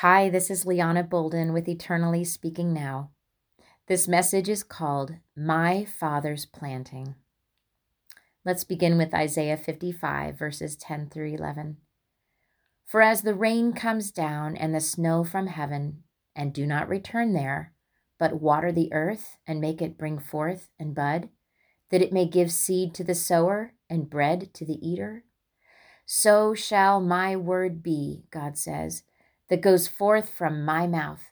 Hi, this is Liana Bolden with Eternally Speaking Now. This message is called My Father's Planting. Let's begin with Isaiah 55, verses 10 through 11. For as the rain comes down and the snow from heaven, and do not return there, but water the earth and make it bring forth and bud, that it may give seed to the sower and bread to the eater, so shall my word be, God says that goes forth from my mouth.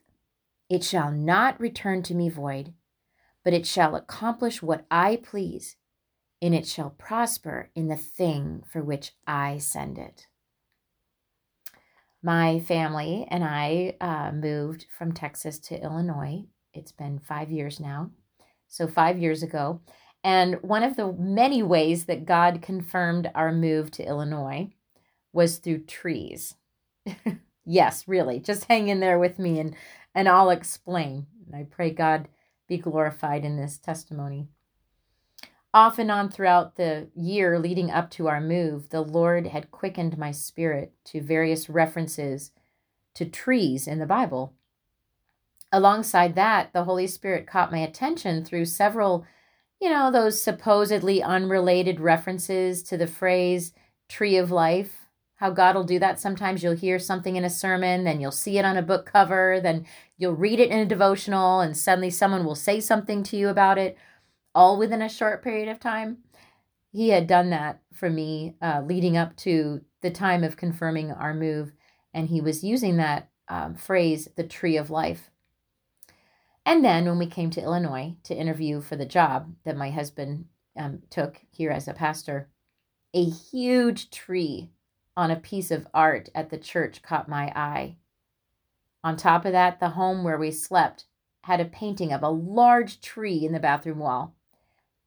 It shall not return to me void, but it shall accomplish what I please, and it shall prosper in the thing for which I send it. My family and I uh, moved from Texas to Illinois. It's been five years now. So, five years ago. And one of the many ways that God confirmed our move to Illinois was through trees. Yes, really. Just hang in there with me and and I'll explain. I pray God be glorified in this testimony. Off and on throughout the year leading up to our move, the Lord had quickened my spirit to various references to trees in the Bible. Alongside that, the Holy Spirit caught my attention through several, you know, those supposedly unrelated references to the phrase tree of life how God will do that. Sometimes you'll hear something in a sermon, then you'll see it on a book cover, then you'll read it in a devotional, and suddenly someone will say something to you about it, all within a short period of time. He had done that for me uh, leading up to the time of confirming our move, and he was using that um, phrase, the tree of life. And then when we came to Illinois to interview for the job that my husband um, took here as a pastor, a huge tree on a piece of art at the church caught my eye. On top of that, the home where we slept had a painting of a large tree in the bathroom wall.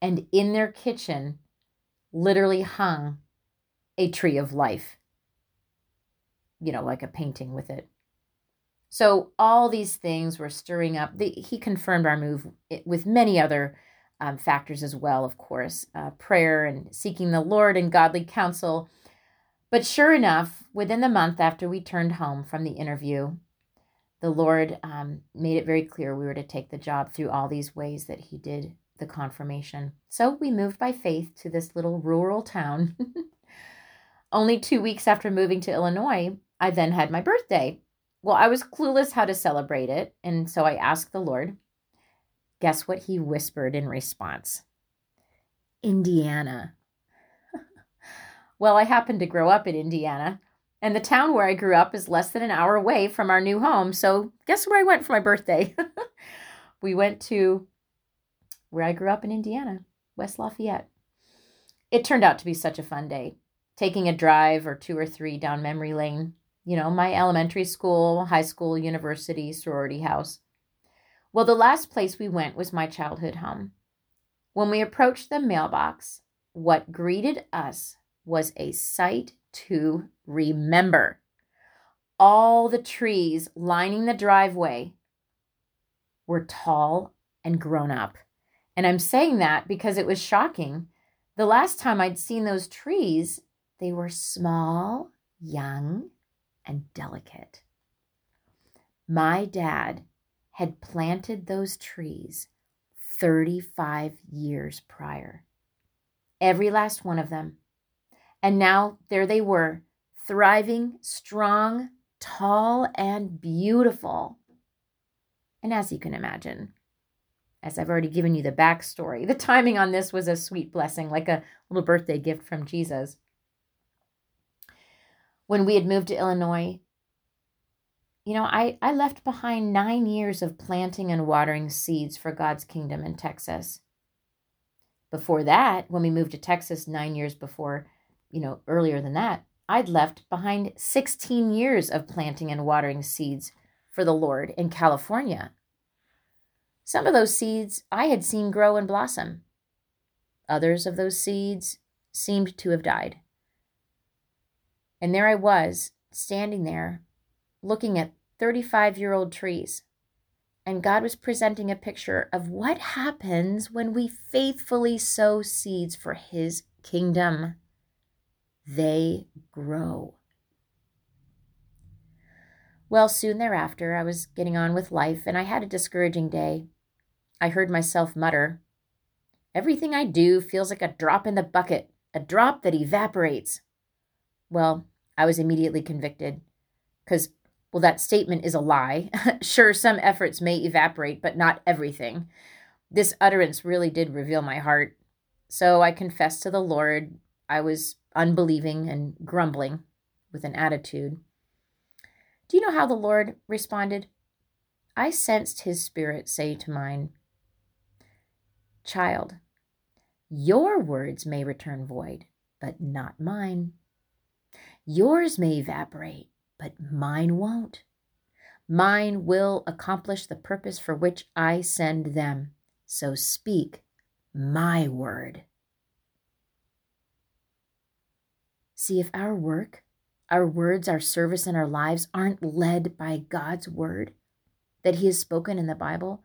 And in their kitchen, literally hung a tree of life. You know, like a painting with it. So all these things were stirring up. The, he confirmed our move with many other um, factors as well, of course uh, prayer and seeking the Lord and godly counsel but sure enough, within the month after we turned home from the interview, the Lord um, made it very clear we were to take the job through all these ways that He did the confirmation. So we moved by faith to this little rural town. Only two weeks after moving to Illinois, I then had my birthday. Well, I was clueless how to celebrate it, and so I asked the Lord. Guess what He whispered in response? Indiana. Well, I happened to grow up in Indiana, and the town where I grew up is less than an hour away from our new home. So, guess where I went for my birthday? we went to where I grew up in Indiana, West Lafayette. It turned out to be such a fun day, taking a drive or two or three down memory lane. You know, my elementary school, high school, university, sorority house. Well, the last place we went was my childhood home. When we approached the mailbox, what greeted us was a sight to remember. All the trees lining the driveway were tall and grown up. And I'm saying that because it was shocking. The last time I'd seen those trees, they were small, young, and delicate. My dad had planted those trees 35 years prior. Every last one of them and now there they were, thriving, strong, tall, and beautiful. And as you can imagine, as I've already given you the backstory, the timing on this was a sweet blessing, like a little birthday gift from Jesus. When we had moved to Illinois, you know, I, I left behind nine years of planting and watering seeds for God's kingdom in Texas. Before that, when we moved to Texas nine years before, you know, earlier than that, I'd left behind 16 years of planting and watering seeds for the Lord in California. Some of those seeds I had seen grow and blossom. Others of those seeds seemed to have died. And there I was, standing there, looking at 35 year old trees. And God was presenting a picture of what happens when we faithfully sow seeds for His kingdom they grow. Well, soon thereafter, I was getting on with life and I had a discouraging day. I heard myself mutter, Everything I do feels like a drop in the bucket, a drop that evaporates. Well, I was immediately convicted because, well, that statement is a lie. sure, some efforts may evaporate, but not everything. This utterance really did reveal my heart. So I confessed to the Lord I was unbelieving and grumbling with an attitude. Do you know how the Lord responded? I sensed his spirit say to mine, Child, your words may return void, but not mine. Yours may evaporate, but mine won't. Mine will accomplish the purpose for which I send them. So speak my word. See, if our work, our words, our service, and our lives aren't led by God's word that He has spoken in the Bible,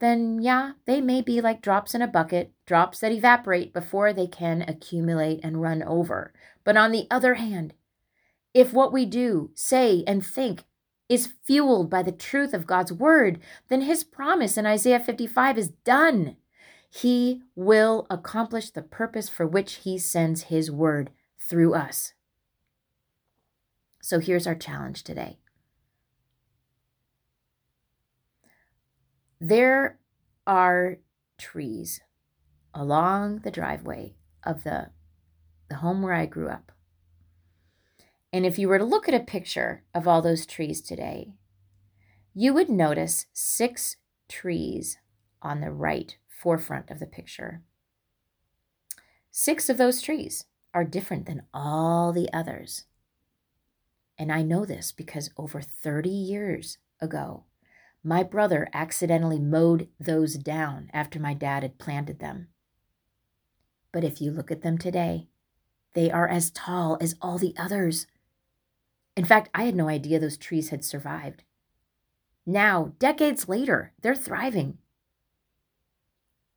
then yeah, they may be like drops in a bucket, drops that evaporate before they can accumulate and run over. But on the other hand, if what we do, say, and think is fueled by the truth of God's word, then his promise in Isaiah 55 is done. He will accomplish the purpose for which he sends his word through us. So here's our challenge today. There are trees along the driveway of the, the home where I grew up. And if you were to look at a picture of all those trees today, you would notice six trees on the right forefront of the picture. Six of those trees are different than all the others. And I know this because over 30 years ago, my brother accidentally mowed those down after my dad had planted them. But if you look at them today, they are as tall as all the others. In fact, I had no idea those trees had survived. Now, decades later, they're thriving.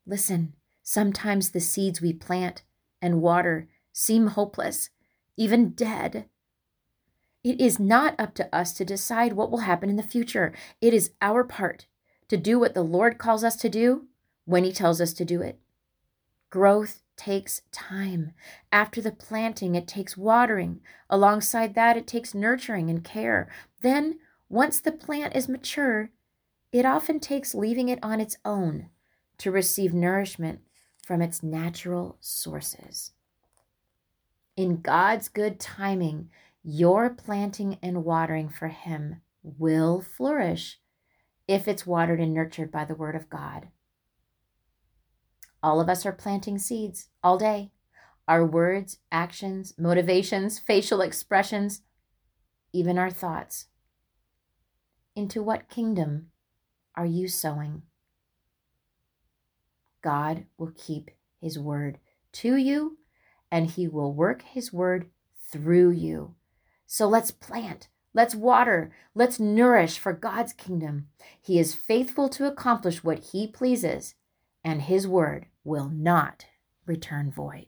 Listen, sometimes the seeds we plant and water seem hopeless, even dead. It is not up to us to decide what will happen in the future. It is our part to do what the Lord calls us to do when He tells us to do it. Growth takes time. After the planting, it takes watering. Alongside that, it takes nurturing and care. Then, once the plant is mature, it often takes leaving it on its own to receive nourishment from its natural sources. In God's good timing, your planting and watering for Him will flourish if it's watered and nurtured by the Word of God. All of us are planting seeds all day. Our words, actions, motivations, facial expressions, even our thoughts. Into what kingdom are you sowing? God will keep His word to you and He will work His word through you. So let's plant, let's water, let's nourish for God's kingdom. He is faithful to accomplish what He pleases, and His word will not return void.